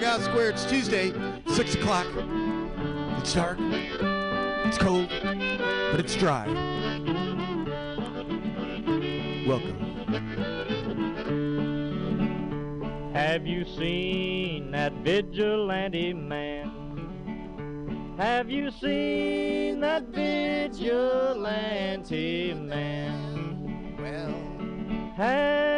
Bughouse Square. It's Tuesday, 6 o'clock. It's dark. It's cold. But it's dry. Welcome. Have you seen that vigilante man? Have you seen that vigilante man? Well, Have you seen that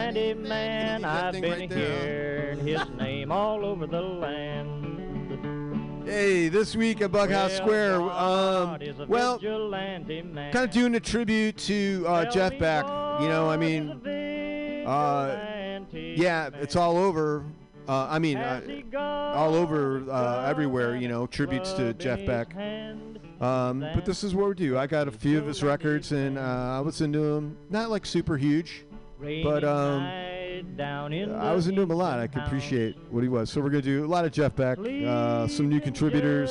vigilante man? I've been right hearing his name all over the land. hey, this week at Bughouse Well, Square, um, God is a well, kind of doing a tribute to uh, Jeff Beck. You know, I mean, uh, yeah, it's all over. Uh, I mean, uh, Has he got all over uh, everywhere. You know, tributes to Jeff Beck. Um, but this is what we do. I got a few of his records, and uh, I was into them. Not like super huge. Rainy but, um, down in I was into him a lot. I could appreciate what he was. So we're gonna do a lot of Jeff Beck, uh, some new contributors,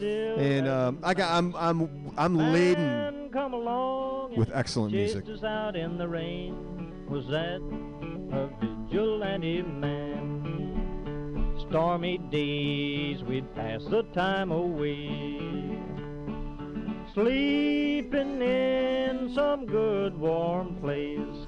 and um, I got I'm I'm I'm laden come along with excellent music. out in the rain. Was that a vigilante man? Stormy days we'd pass the time away. Sleeping in some good warm place.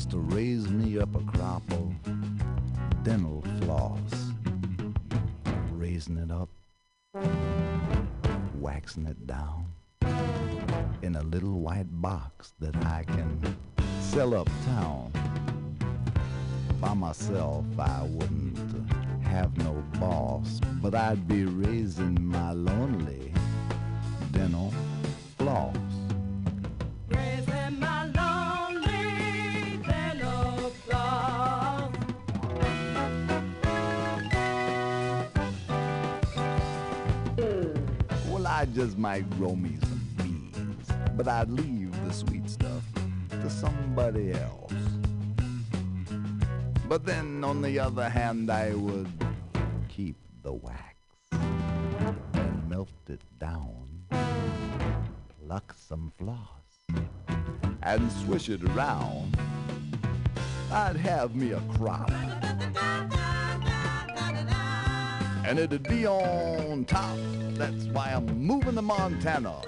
Just to raise me up a crop of dental floss. Raising it up, waxing it down in a little white box that I can sell uptown. By myself, I wouldn't have no boss, but I'd be raising my lonely dental floss. I just might grow some beans, but I'd leave the sweet stuff to somebody else. But then, on the other hand, I would keep the wax and melt it down, pluck some floss, and swish it around. I'd have me a crop. And it'd be on top. That's why I'm moving to Montana.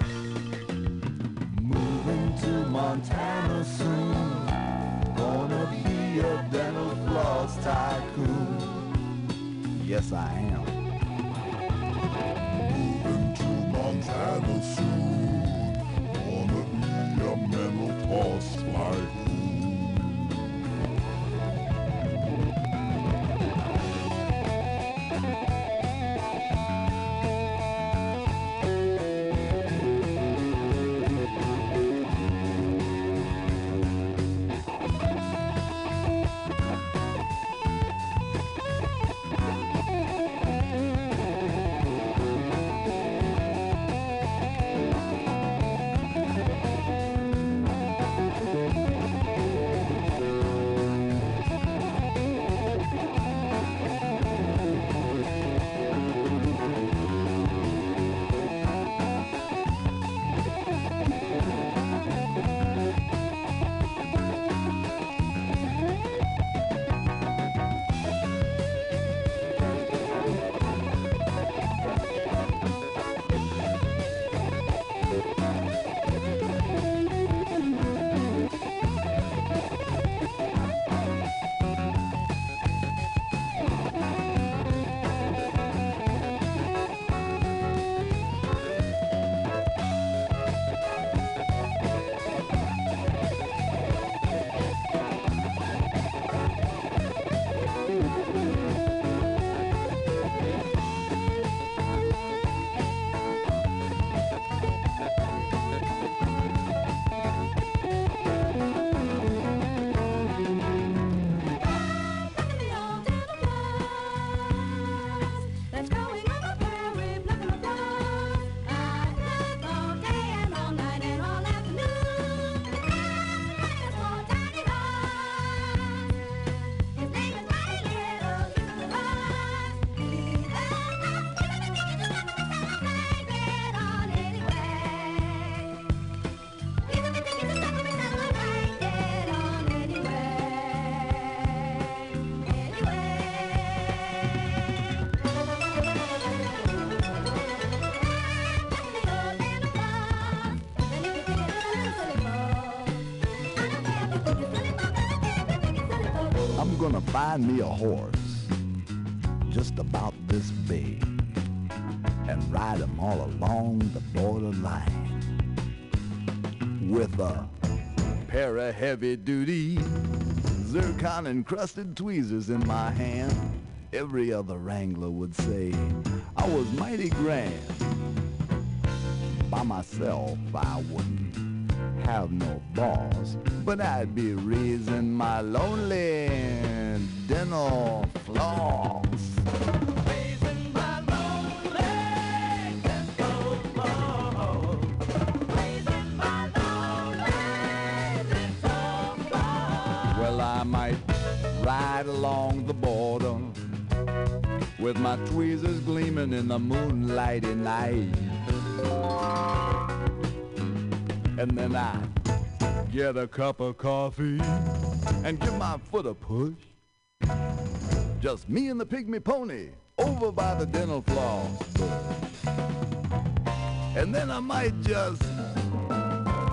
Moving to Montana soon. Gonna be a dental floss tycoon. Yes, I am. Moving to Montana soon. Gonna be a mental floss tycoon. Find me a horse just about this big and ride him all along the borderline with a pair of heavy-duty zircon encrusted tweezers in my hand. Every other wrangler would say I was mighty grand. By myself, I wouldn't have no boss, but I'd be raising my lonely lonely dental floss. Well, I might ride along the border with my tweezers gleaming in the moonlighty night. And then I get a cup of coffee and give my foot a push. Just me and the pygmy pony over by the dental floss. And then I might just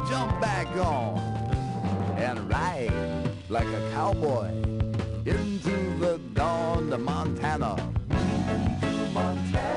jump back on and ride like a cowboy into the dawn to Montana. Montana,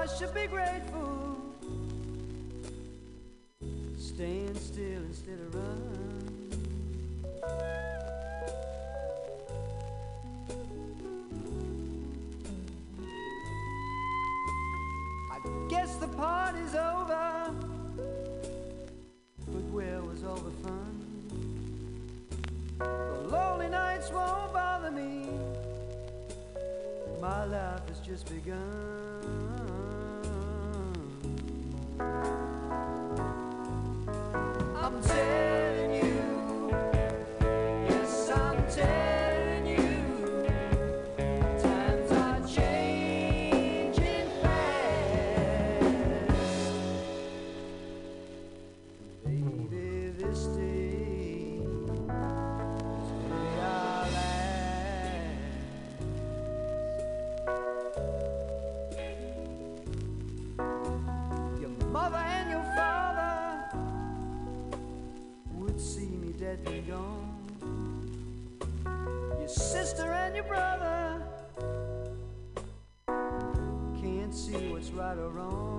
I should be grateful. Staying still instead of running. I guess the party's over. But where was all the fun? The lonely nights won't bother me. My life has just begun. wrong.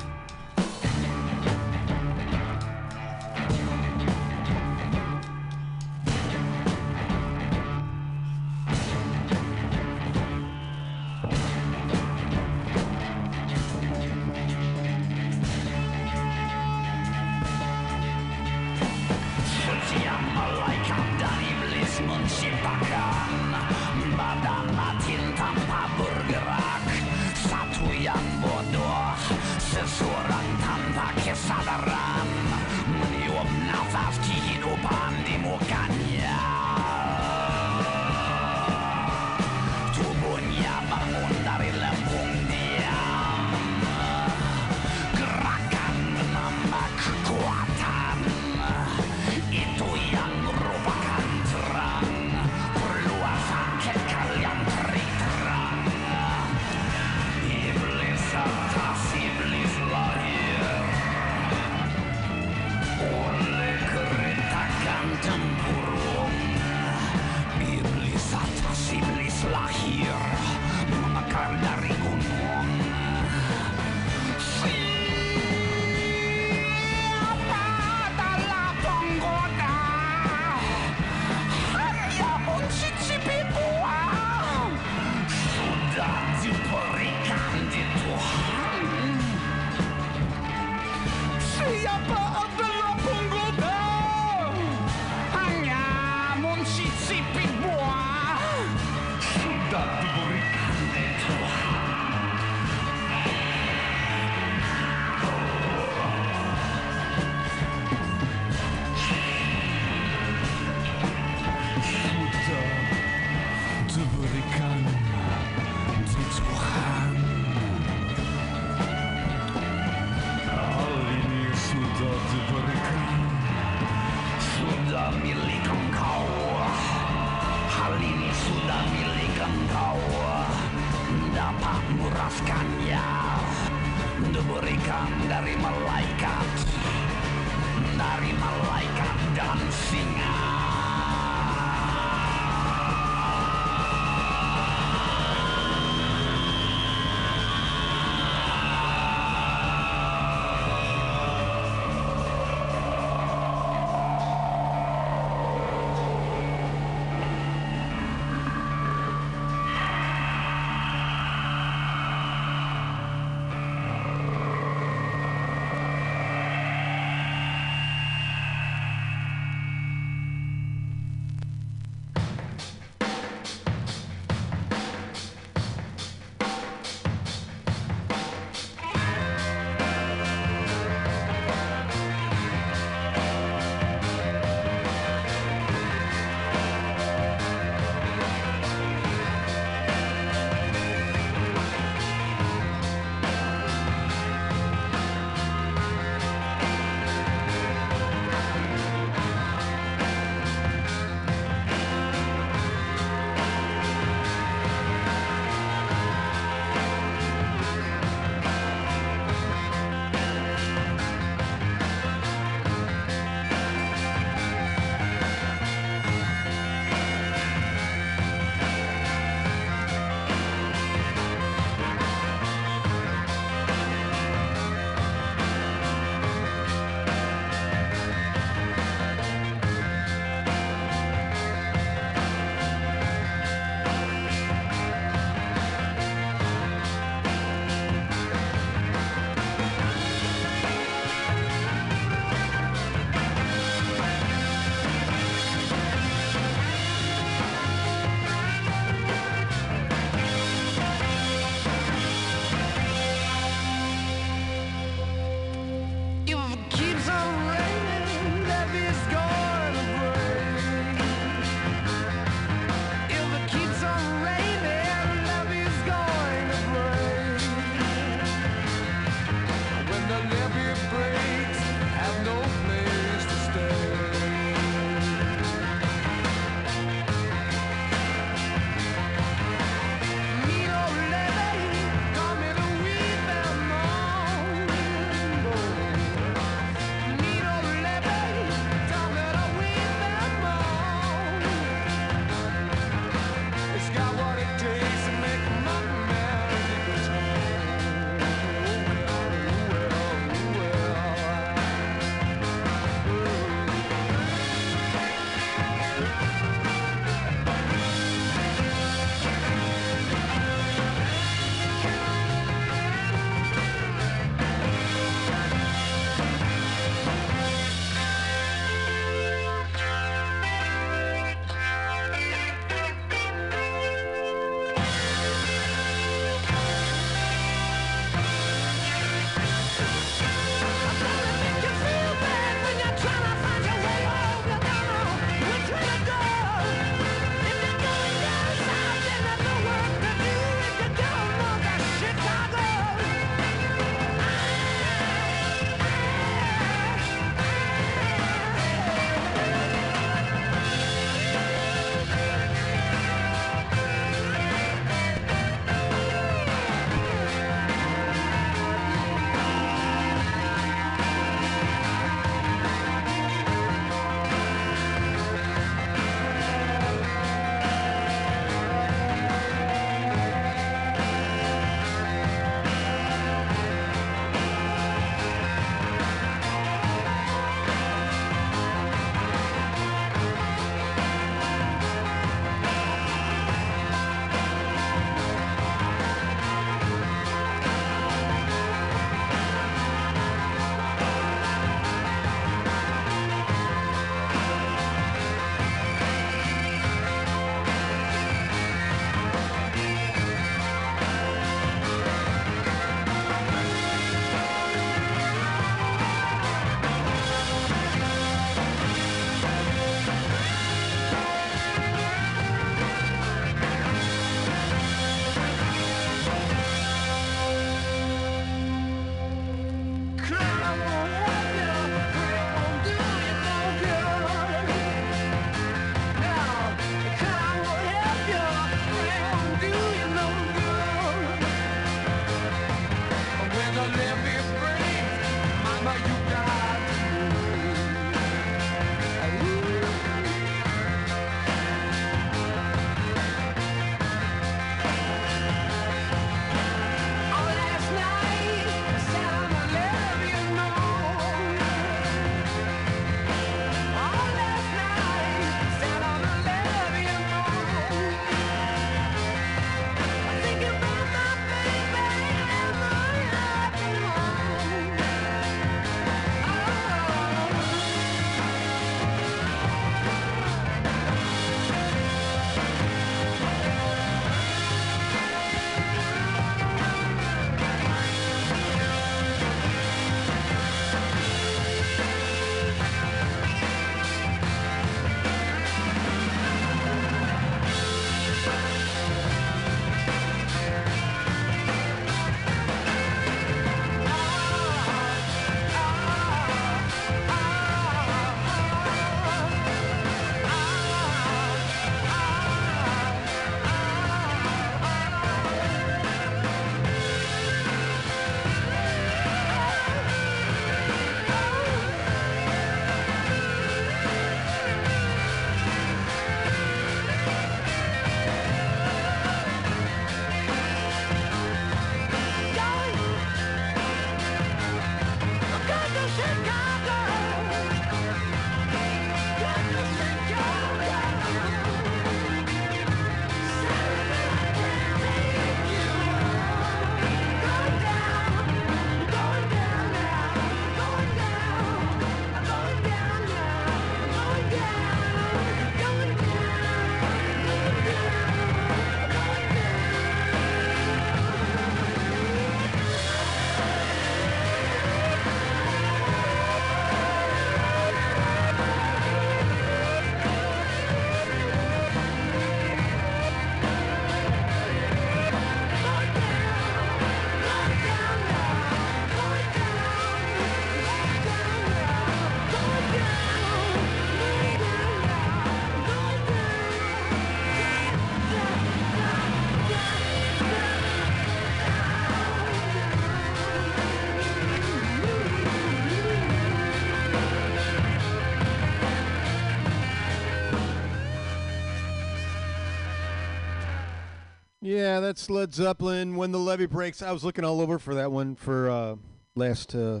That's Led Zeppelin. When the levee breaks, I was looking all over for that one for uh, last uh,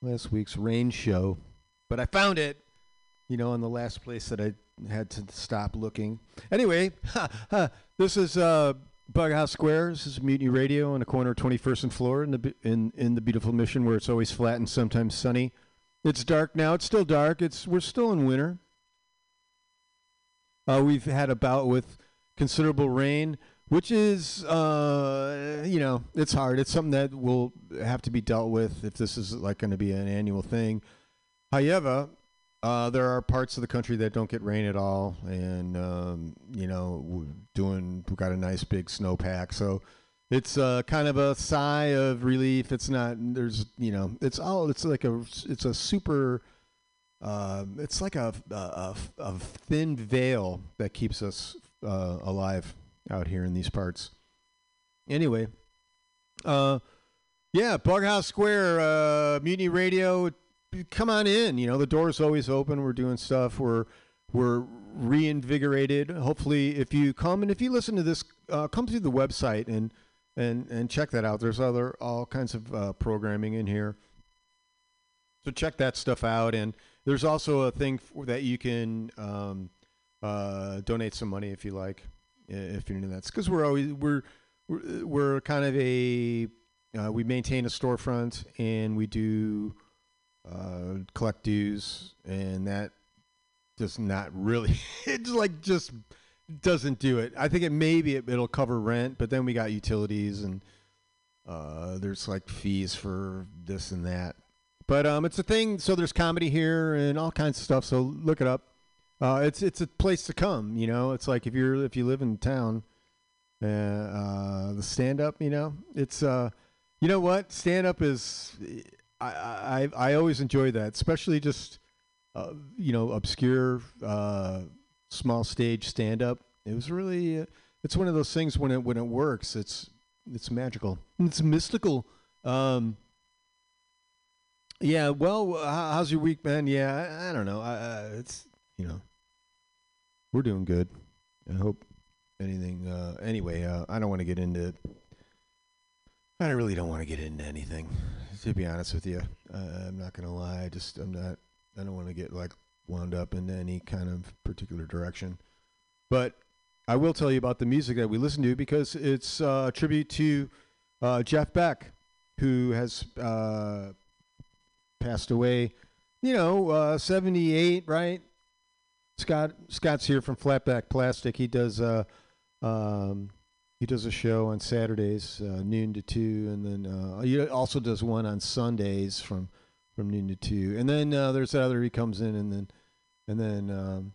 last week's rain show, but I found it. You know, in the last place that I had to stop looking. Anyway, this is uh, Bughouse Square. This is Mutiny Radio on the corner of 21st and Floor in the in in the beautiful Mission, where it's always flat and sometimes sunny. It's dark now. It's still dark. It's we're still in winter. Uh, we've had a bout with considerable rain, which is, uh, you know, it's hard. It's something that will have to be dealt with if this is like going to be an annual thing. However, uh, there are parts of the country that don't get rain at all, and um, you know, we're doing we've got a nice big snowpack, so it's uh, kind of a sigh of relief. It's not there's you know, it's all it's like a it's a super um, it's like a, a, a, a thin veil that keeps us uh, alive out here in these parts. Anyway, uh, yeah, Bughouse Square, uh, Mutiny Radio. Come on in. You know the door's always open. We're doing stuff. We're we're reinvigorated. Hopefully, if you come and if you listen to this, uh, come through the website and and and check that out. There's other all kinds of uh, programming in here. So check that stuff out. And there's also a thing for, that you can um, uh, donate some money if you like, if you're into that. Because we're always we're we're, kind of a uh, we maintain a storefront and we do uh, collect dues, and that does not really it's like just doesn't do it. I think it maybe it, it'll cover rent, but then we got utilities and uh, there's like fees for this and that. But um, it's a thing. So there's comedy here and all kinds of stuff. So look it up. Uh, it's it's a place to come. You know, it's like if you're if you live in town, uh, uh, the stand up. You know, it's uh, you know what stand up is. I I I always enjoy that, especially just uh, you know obscure uh, small stage stand up. It was really uh, it's one of those things when it when it works. It's it's magical. It's mystical. Um, yeah. Well, how's your week, man? Yeah, I, I don't know. I, uh, it's you know, we're doing good. I hope anything. Uh, anyway, uh, I don't want to get into. I really don't want to get into anything. To be honest with you, uh, I'm not gonna lie. I just I'm not. I don't want to get like wound up into any kind of particular direction. But I will tell you about the music that we listen to because it's uh, a tribute to uh, Jeff Beck, who has uh, passed away. You know, uh, 78, right? Scott Scott's here from Flatback Plastic. He does uh, um, he does a show on Saturdays, uh, noon to two, and then uh, he also does one on Sundays from from noon to two. And then uh, there's other he comes in, and then and then um,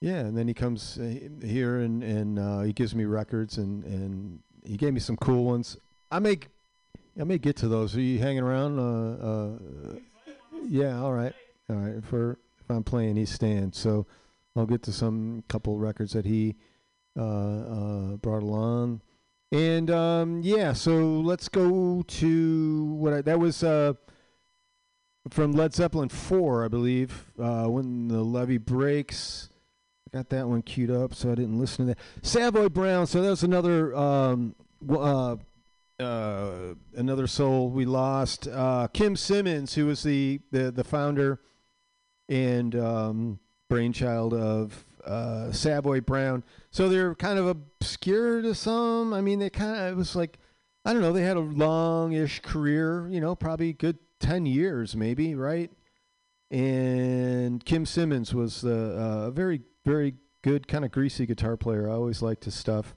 yeah, and then he comes uh, here and and uh, he gives me records, and and he gave me some cool ones. I may I may get to those. Are you hanging around? Uh, yeah, all right, all right. For I'm playing, he stands. So I'll get to some couple records that he uh, uh, brought along. And um, yeah, so let's go to what I, that was uh, from Led Zeppelin four, I believe. Uh, when the levee breaks, I got that one queued up, so I didn't listen to that. Savoy Brown. So that was another um, uh, uh, another soul we lost. Kim Simmonds, who was the the, the founder and um, brainchild of uh, Savoy Brown. So they're kind of obscure to some. I mean, they kind of it was like I don't know. They had a long-ish career. You know, probably good ten years, maybe, right? And Kim Simmonds was the uh, very very good kind of greasy guitar player. I always liked his stuff.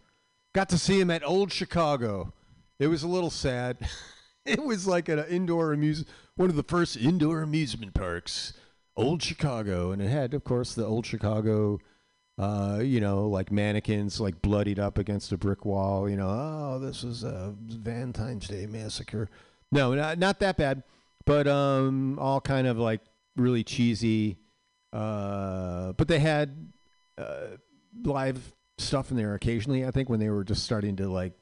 Got to see him at Old Chicago. It was a little sad. it was like an indoor amusement, one of the first indoor amusement parks, Old Chicago, and it had, of course, the Old Chicago, uh, you know, like mannequins like bloodied up against a brick wall. You know, oh, this is a Valentine's Day massacre. No, not, not that bad, but um, all kind of like really cheesy. Uh, but they had uh, live stuff in there occasionally. I think when they were just starting to like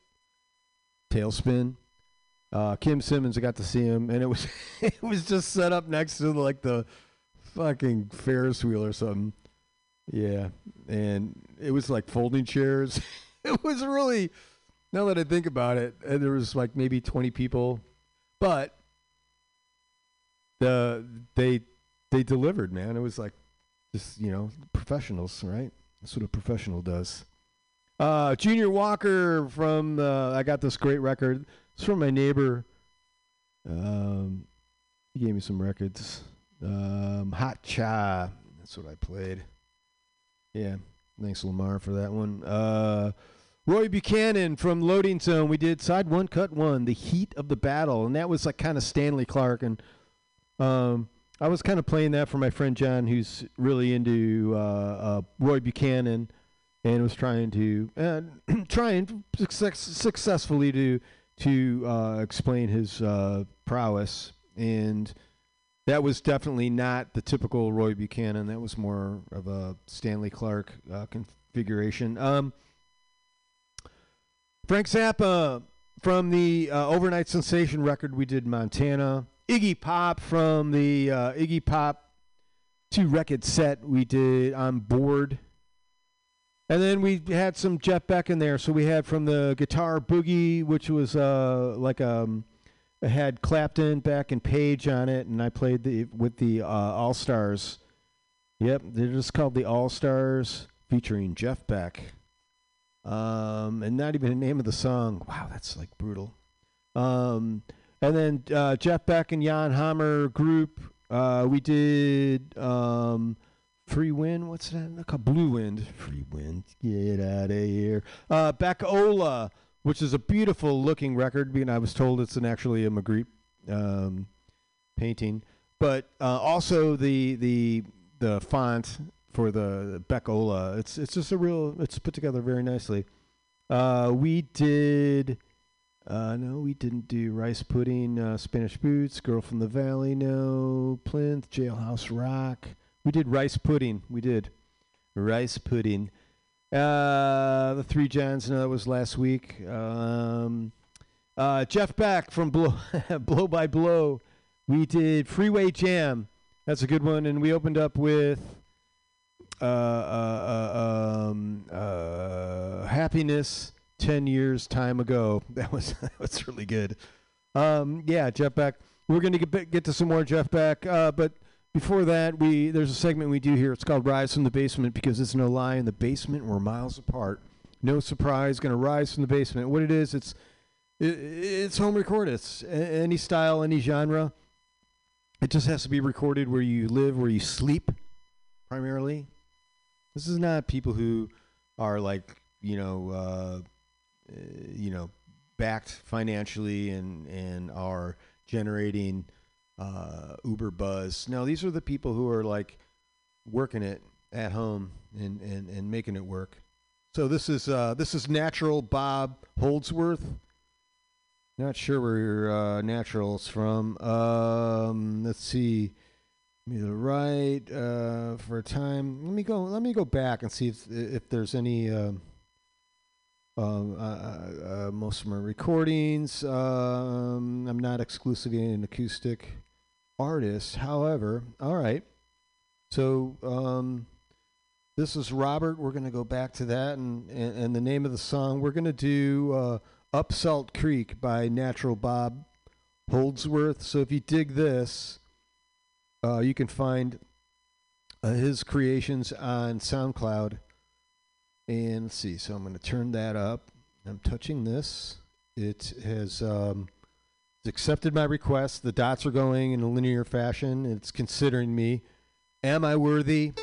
tailspin. Uh, Kim Simmonds, I got to see him, and it was it was just set up next to like the fucking Ferris wheel or something. Yeah, and it was like folding chairs. it was really. Now that I think about it, uh, there was like maybe twenty people, but the they they delivered, man. It was like just you know professionals, right? That's what a professional does. Uh, Junior Walker from uh, I got this great record. It's from my neighbor. Um, he gave me some records. Um, Hot Cha. That's what I played. Yeah. Thanks, Lamar, for that one. Uh, Roy Buchanan from Loading Zone. We did side one, cut one, the heat of the battle, and that was like kind of Stanley Clarke. And um, I was kind of playing that for my friend John, who's really into uh, uh, Roy Buchanan, and was trying to uh, trying success, successfully to to uh, explain his uh, prowess and that was definitely not the typical Roy Buchanan. That was more of a Stanley Clarke uh, configuration. Um, Frank Zappa from the uh, Over-Nite Sensation record we did in Montana. Iggy Pop from the uh, Iggy Pop two record set we did on board. And then we had some Jeff Beck in there. So we had from the Guitar Boogie, which was uh, like um, it had Clapton, Beck, and Page on it, and I played the with the uh, All Stars. Yep, they're just called the All Stars, featuring Jeff Beck. Um, and not even the name of the song. Wow, that's like brutal. Um, and then uh, Jeff Beck and Jan Hammer group. Uh, we did um, Free Wind. What's that? Blue Wind. Free Wind. Get out of here. Uh, Beck-Ola which is a beautiful looking record. Being I was told it's an actually a Magritte um, painting, but uh, also the the the font for the Beck-Ola. It's it's just a real. It's put together very nicely. Uh, we did. Uh, no, we didn't do rice pudding, uh, Spanish boots, girl from the valley. No, Plynth, jailhouse rock. We did rice pudding. We did rice pudding. Uh, the three Johns. No, that was last week. Um, uh, Jeff Beck from Blow, Blow by Blow. We did Freeway Jam. That's a good one, and we opened up with uh, uh, uh, um, uh, Happiness. Ten years time ago. That was that was really good. Um, yeah, Jeff Beck. We're gonna get get to some more Jeff Beck, uh, but before that, we there's a segment we do here. It's called "Rise from the Basement" because it's no lie. In the basement, we're miles apart. No surprise, going to rise from the basement. What it is, it's it, it's home recorded. It's any style, any genre. It just has to be recorded where you live, where you sleep, primarily. This is not people who are like you know, uh, you know, backed financially and and are generating uh, Uber buzz. No, these are the people who are like working it at home and, and, and making it work. So this is uh, this is natural Bob Holdsworth. Not sure where your uh, natural's from. Um, let's see. Me the right uh, for a time. Let me go. Let me go back and see if if there's any. Um, um, uh, uh, uh, most of my recordings. Um, I'm not exclusively an acoustic artist. However, all right. So um, this is Robert. We're going to go back to that, and, and and the name of the song we're going to do uh, "Up Salt Creek" by Natural Bob Holdsworth. So if you dig this, uh, you can find uh, his creations on SoundCloud. And let's see. So I'm going to turn that up. I'm touching this. It has um, accepted my request. The dots are going in a linear fashion. It's considering me. Am I worthy?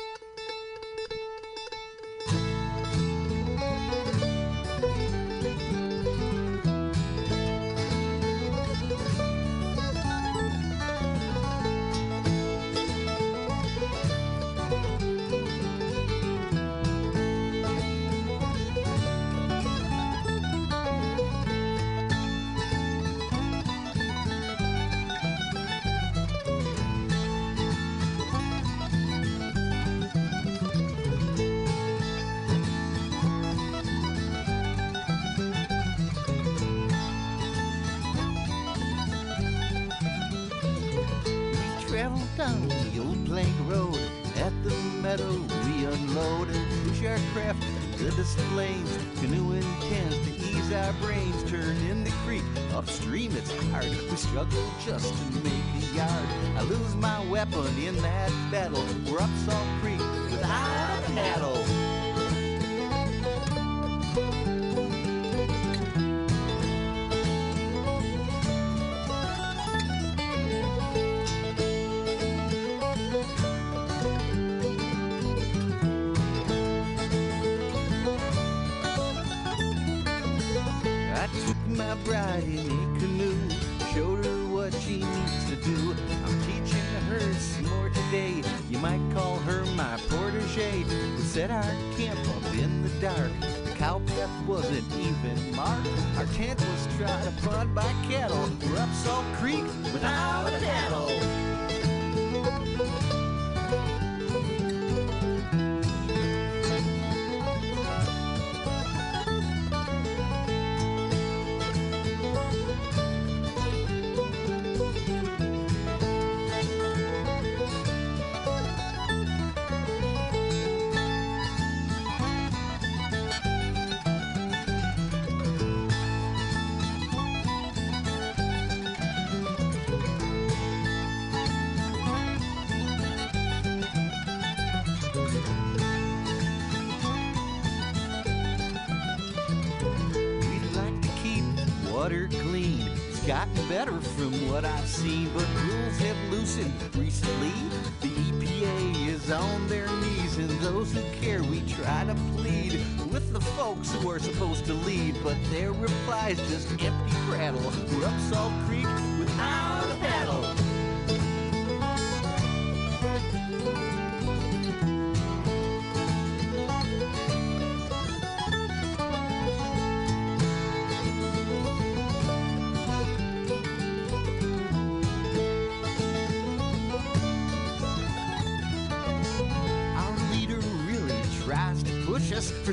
Recently. The EPA is on their knees, and those who care, we try to plead with the folks who are supposed to lead, but their replies just empty prattle. We're up Salt Creek without a paddle.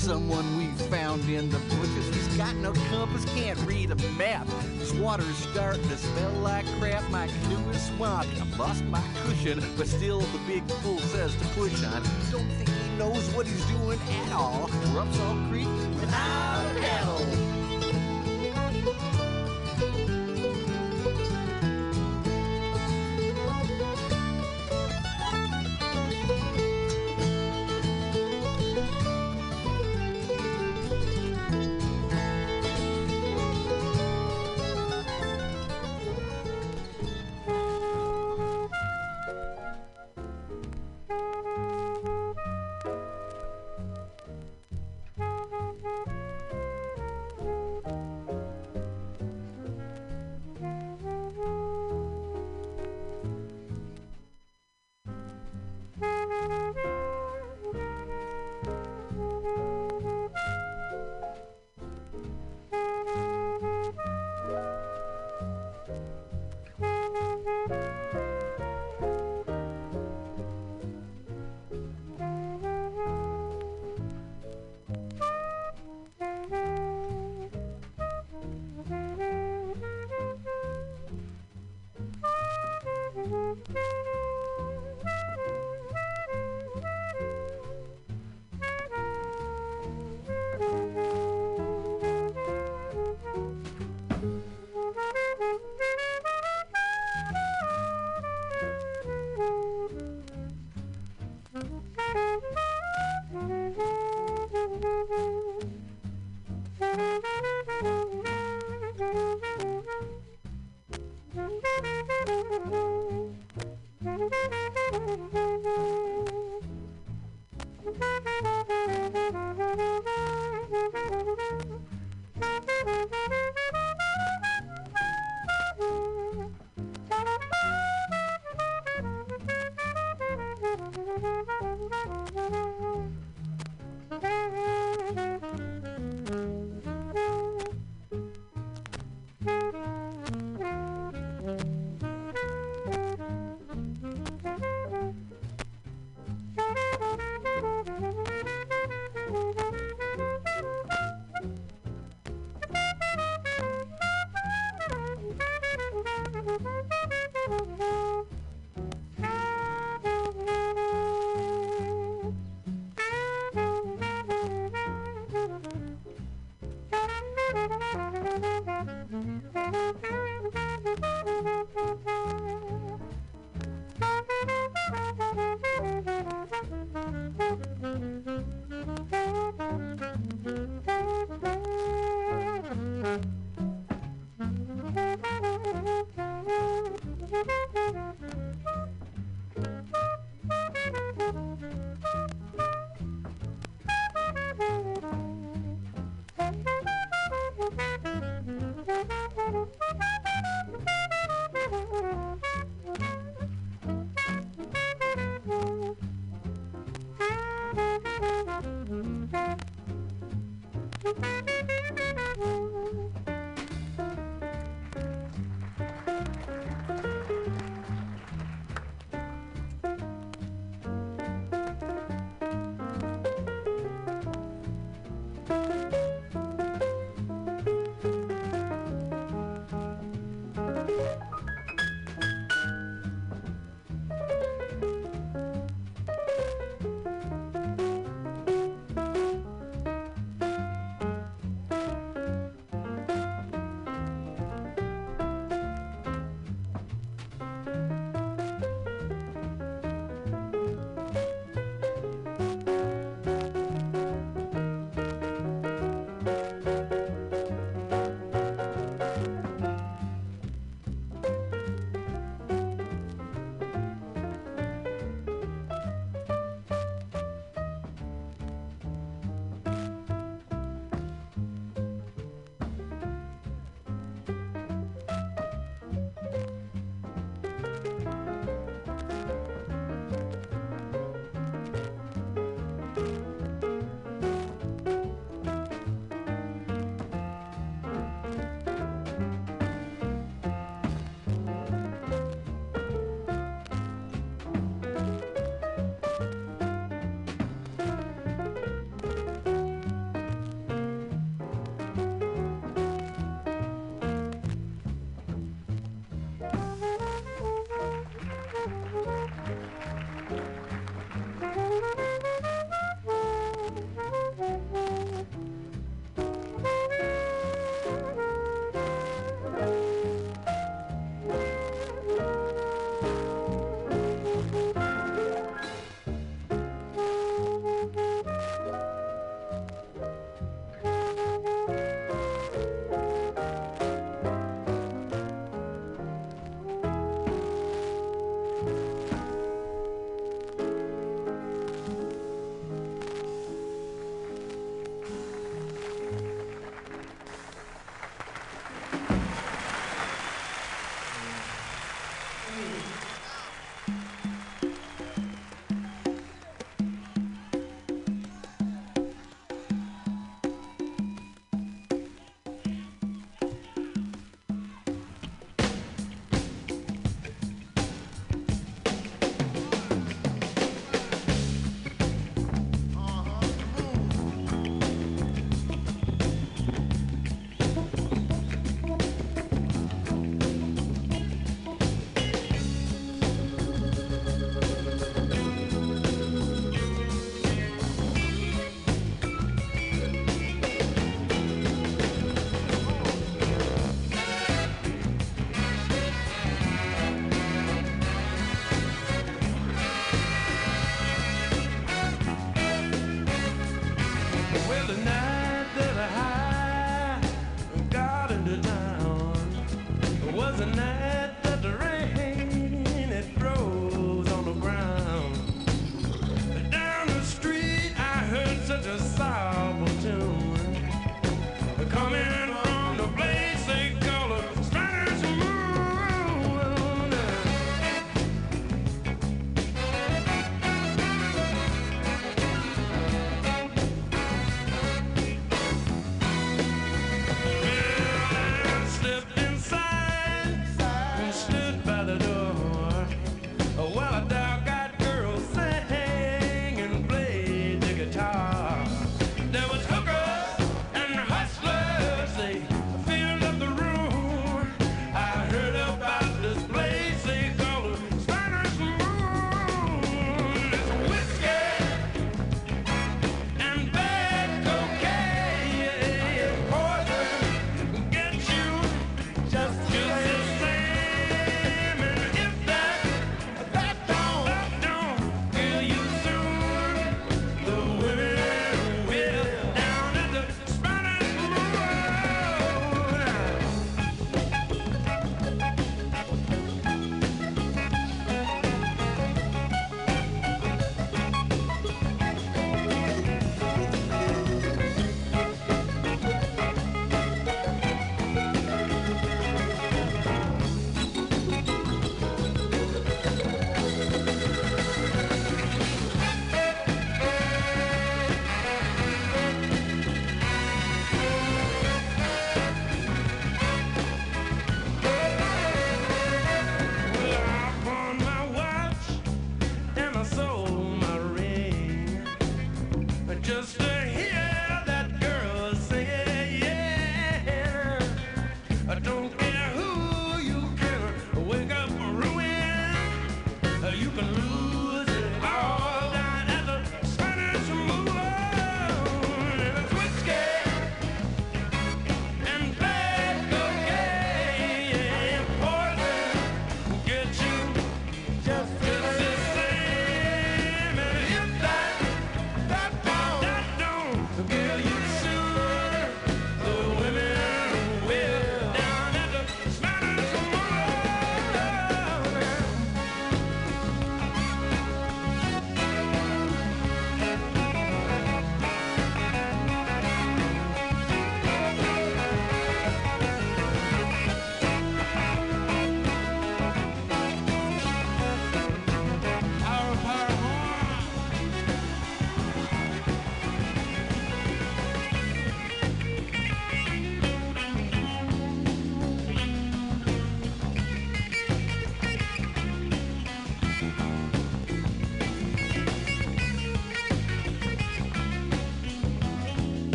Someone we found in the bushes. He's got no compass, can't read a map. This water's starting to smell like crap. My canoe is swamped. I've lost my cushion, but still the big fool says to push on. Don't think he knows what he's doing at all. We're up Salt Creek without a paddle.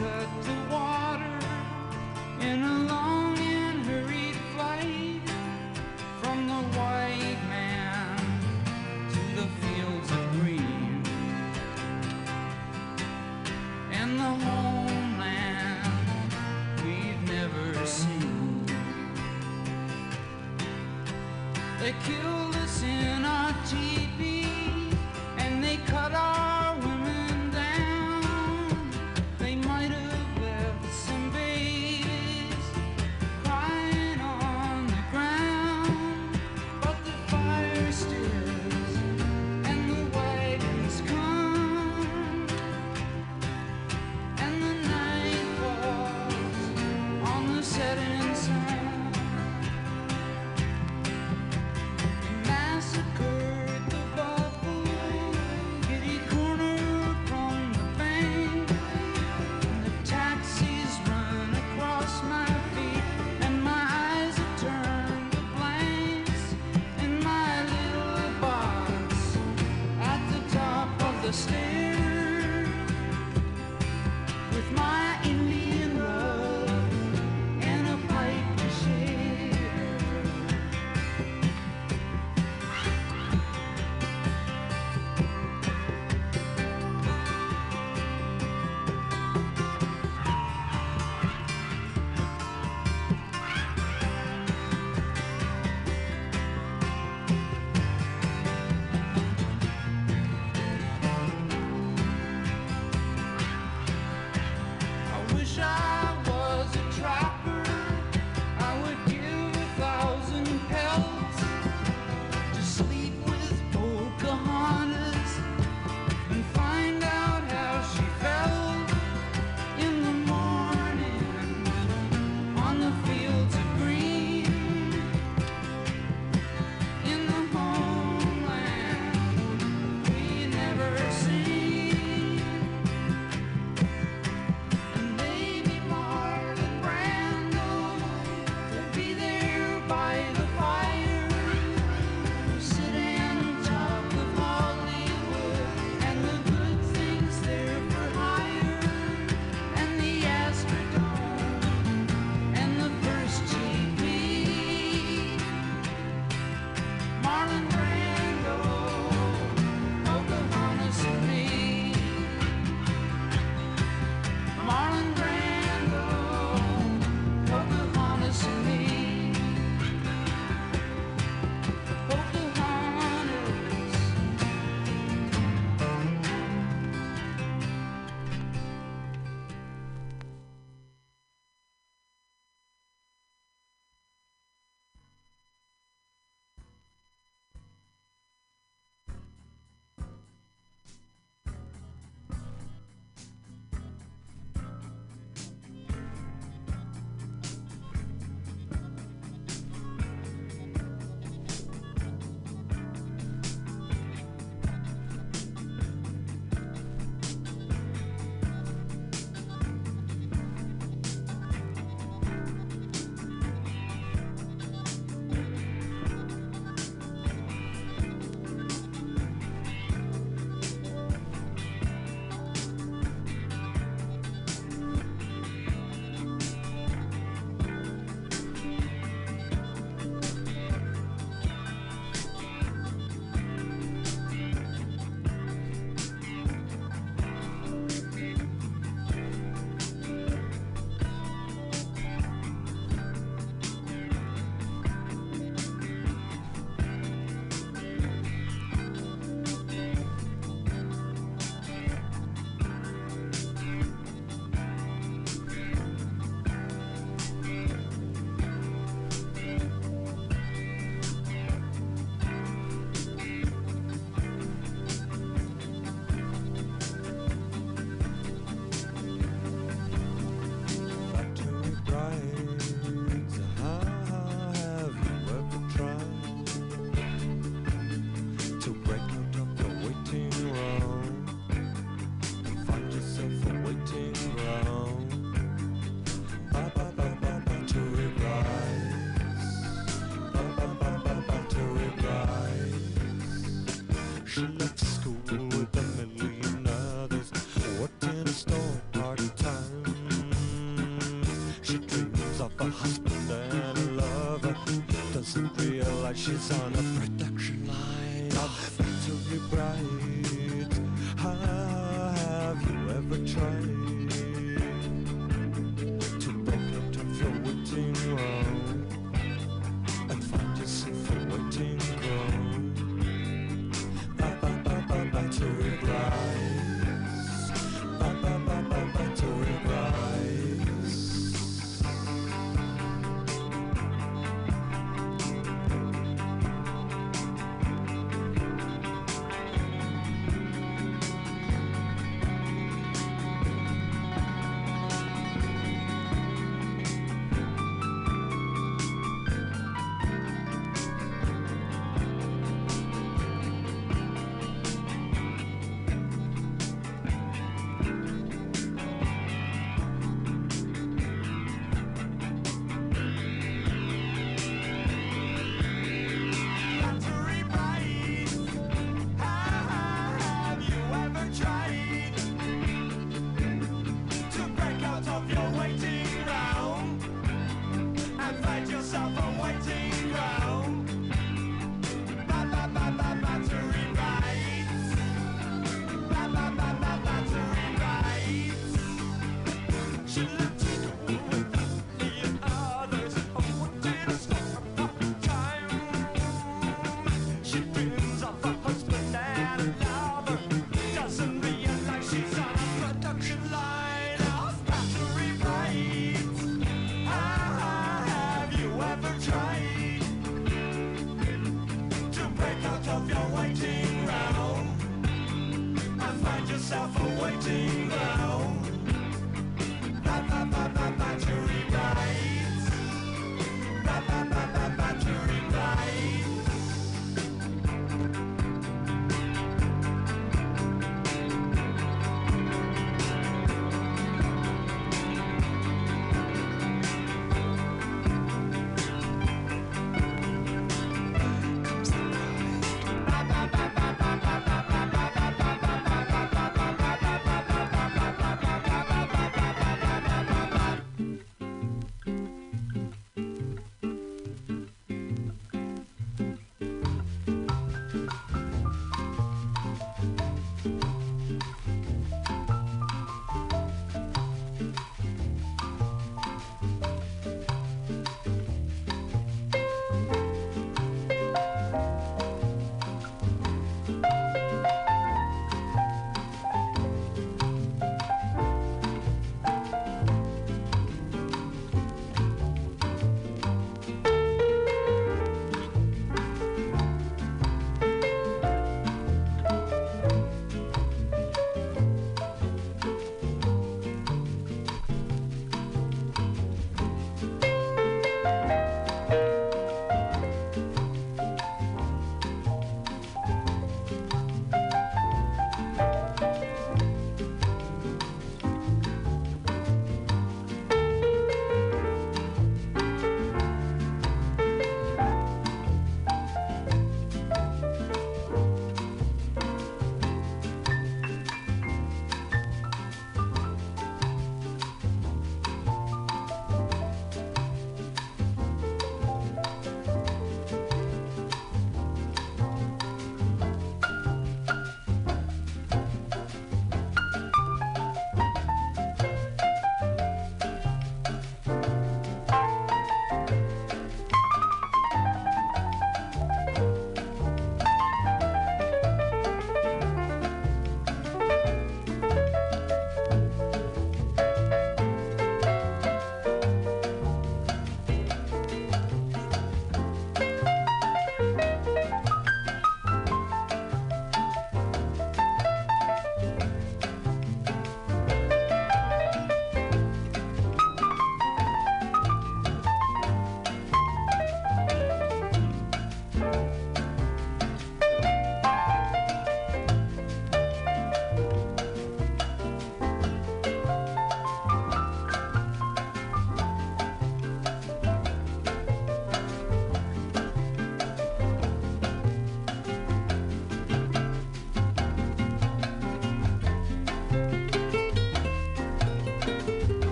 Cut the water in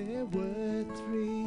There were three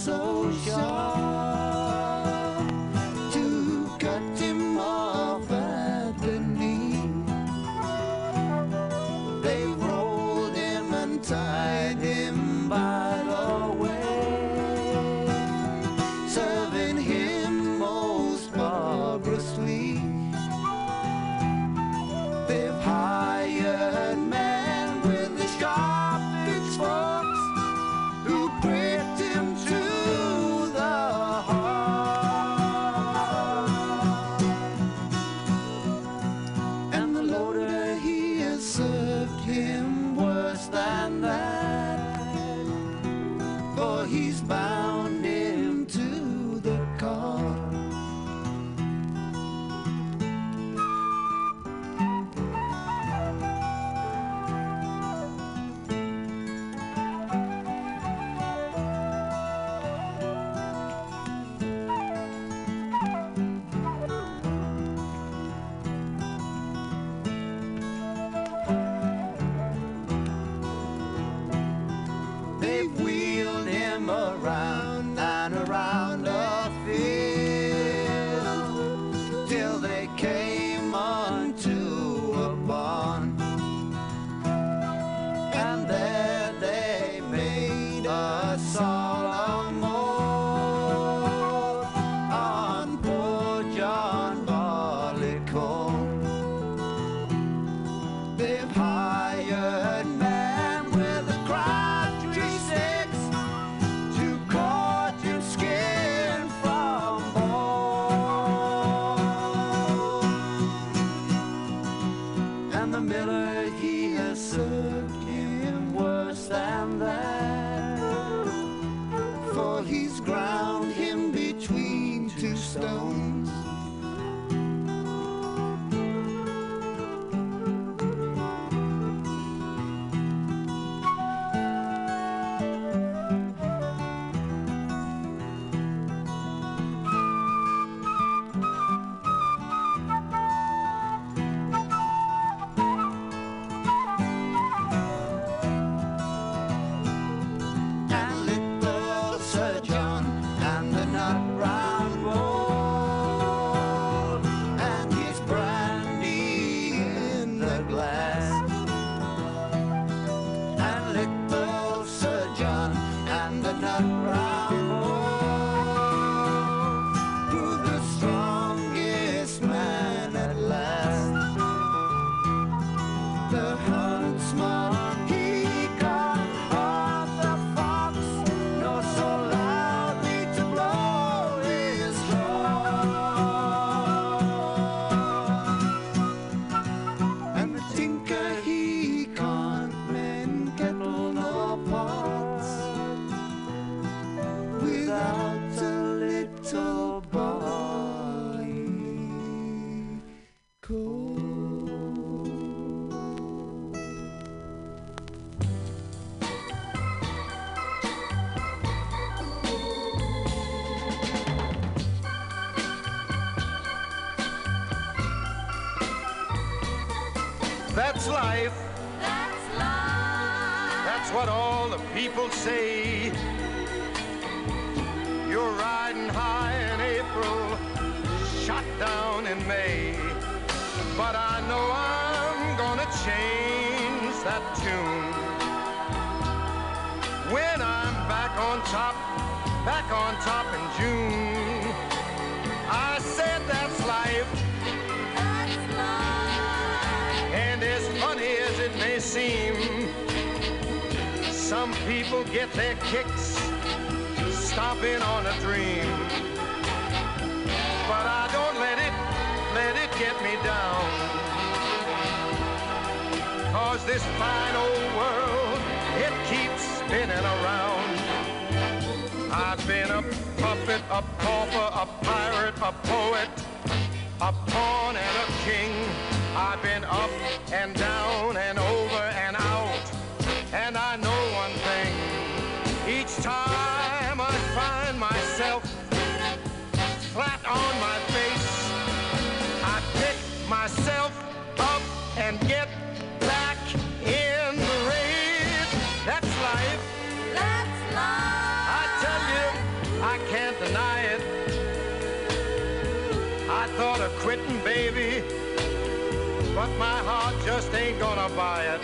so sharp But I know I'm gonna change that tune. When I'm back on top, back on top in June. I said that's life. And as funny as it may seem, some people get their kicks stomping on a dream. But I don't let it, let it get me down. This fine old world, it keeps spinning around. I've been a puppet, a pauper, a pirate, a poet, a pawn and a king. I've been up and down and over just ain't gonna buy it.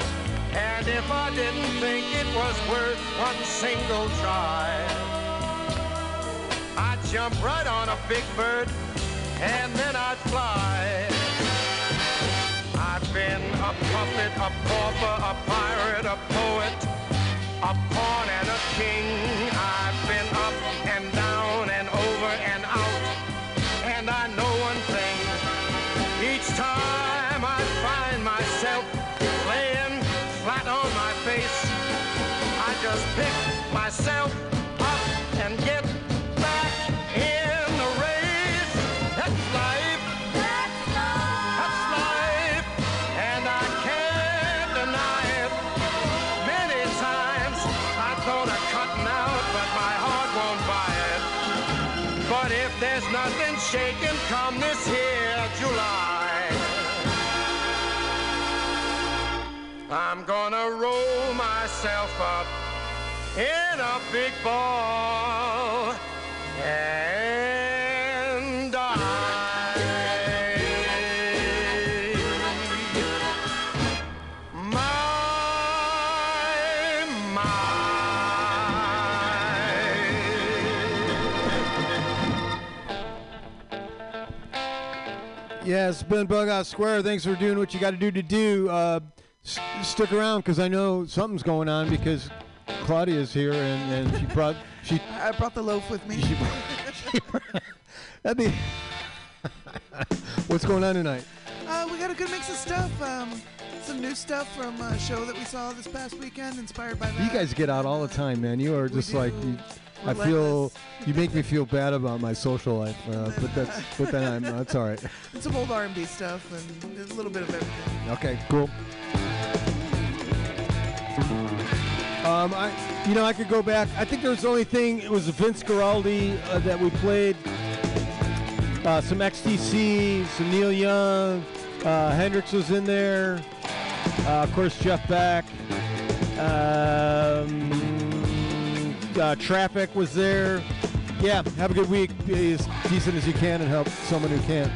And if I didn't think it was worth one single try, I'd jump right on a big bird and then I'd fly. I've been a puppet, a pauper, a pirate, a poet, a pawn and a king. I've been up I'm gonna roll myself up in a big ball and die. My, Yeah, it's been Bughouse Square. Thanks for doing what you got to do to do. Uh, s- stick around because I know something's going on because Claudia's here and, and she brought she I brought the loaf with me. she, she that'd be what's going on tonight. Uh, we got a good mix of stuff. Um, some new stuff from a show that we saw this past weekend, inspired by that. You guys get out all the time, man. You are just like you, I feel you make me feel bad about my social life, uh, but that's but then I'm that's all right. and some old R&B stuff and a little bit of everything. Okay, cool. Um, I, you know, I could go back. I think there was the only thing. It was Vince Guaraldi uh, that we played. Uh, some XTC, some Neil Young. Uh, Hendrix was in there. Uh, of course, Jeff Beck. Um, uh, Traffic was there. Yeah, have a good week. Be as decent as you can and help someone who can't.